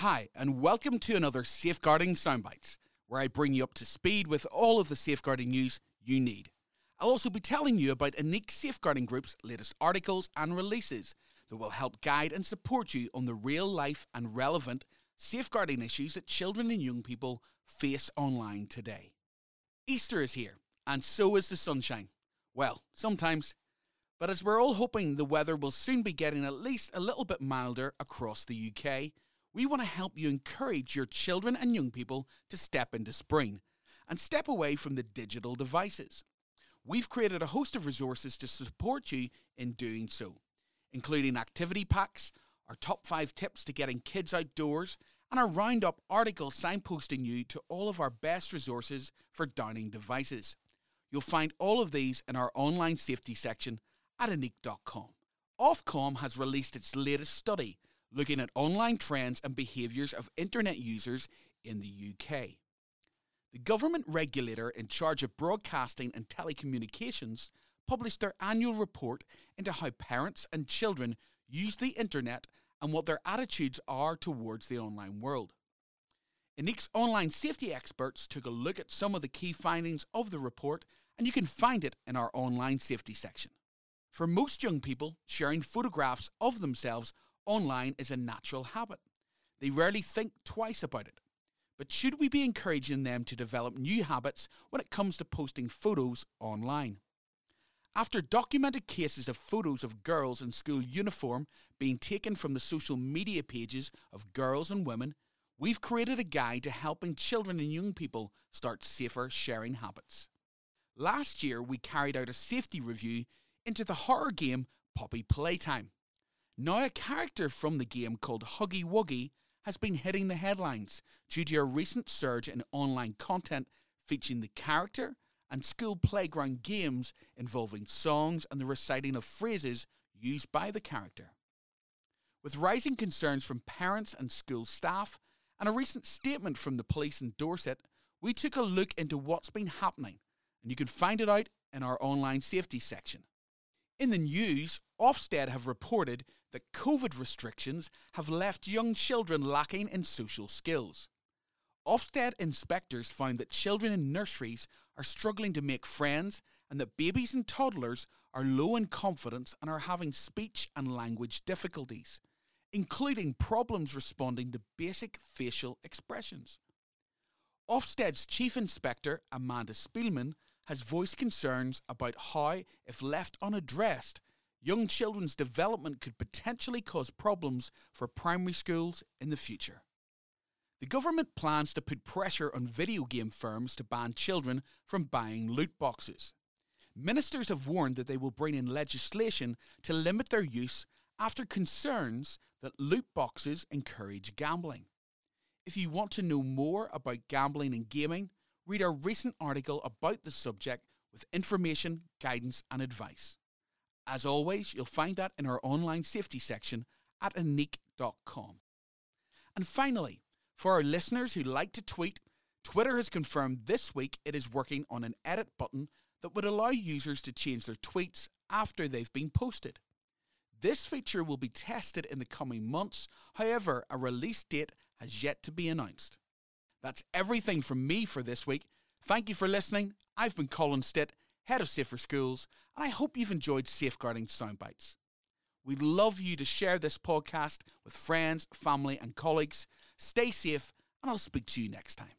Hi, and welcome to another Safeguarding Soundbites, where I bring you up to speed with all of the safeguarding news you need. I'll also be telling you about Ineqe Safeguarding Group's latest articles and releases that will help guide and support you on the real life and relevant safeguarding issues that children and young people face online today. Easter is here, and so is the sunshine. Well, sometimes. But as we're all hoping the weather will soon be getting at least a little bit milder across the UK, we want to help you encourage your children and young people to step into spring and step away from the digital devices. We've created a host of resources to support you in doing so, including activity packs, our top five tips to getting kids outdoors, and our roundup article signposting you to all of our best resources for downing devices. You'll find all of these in our online safety section at ineqe.com. Ofcom has released its latest study looking at online trends and behaviours of internet users in the UK. The government regulator in charge of broadcasting and telecommunications published their annual report into how parents and children use the internet and what their attitudes are towards the online world. Ineqe's online safety experts took a look at some of the key findings of the report, and you can find it in our online safety section. For most young people, sharing photographs of themselves online is a natural habit. They rarely think twice about it. But should we be encouraging them to develop new habits when it comes to posting photos online? After documented cases of photos of girls in school uniform being taken from the social media pages of girls and women, we've created a guide to helping children and young people start safer sharing habits. Last year, we carried out a safety review into the horror game Poppy Playtime. Now, a character from the game called Huggy Wuggy has been hitting the headlines due to a recent surge in online content featuring the character and school playground games involving songs and the reciting of phrases used by the character. With rising concerns from parents and school staff, and a recent statement from the police in Dorset, we took a look into what's been happening, and you can find it out in our online safety section. In the news, Ofsted have reported that COVID restrictions have left young children lacking in social skills. Ofsted inspectors found that children in nurseries are struggling to make friends and that babies and toddlers are low in confidence and are having speech and language difficulties, including problems responding to basic facial expressions. Ofsted's chief inspector, Amanda Spielman, has voiced concerns about how, if left unaddressed, young children's development could potentially cause problems for primary schools in the future. The government plans to put pressure on video game firms to ban children from buying loot boxes. Ministers have warned that they will bring in legislation to limit their use after concerns that loot boxes encourage gambling. If you want to know more about gambling and gaming, read our recent article about the subject with information, guidance, and advice. As always, you'll find that in our online safety section at ineqe.com. And finally, for our listeners who like to tweet, Twitter has confirmed this week it is working on an edit button that would allow users to change their tweets after they've been posted. This feature will be tested in the coming months, however, a release date has yet to be announced. That's everything from me for this week. Thank you for listening. I've been Colin Stitt, Head of Safer Schools, and I hope you've enjoyed Safeguarding Soundbites. We'd love you to share this podcast with friends, family, and colleagues. Stay safe, and I'll speak to you next time.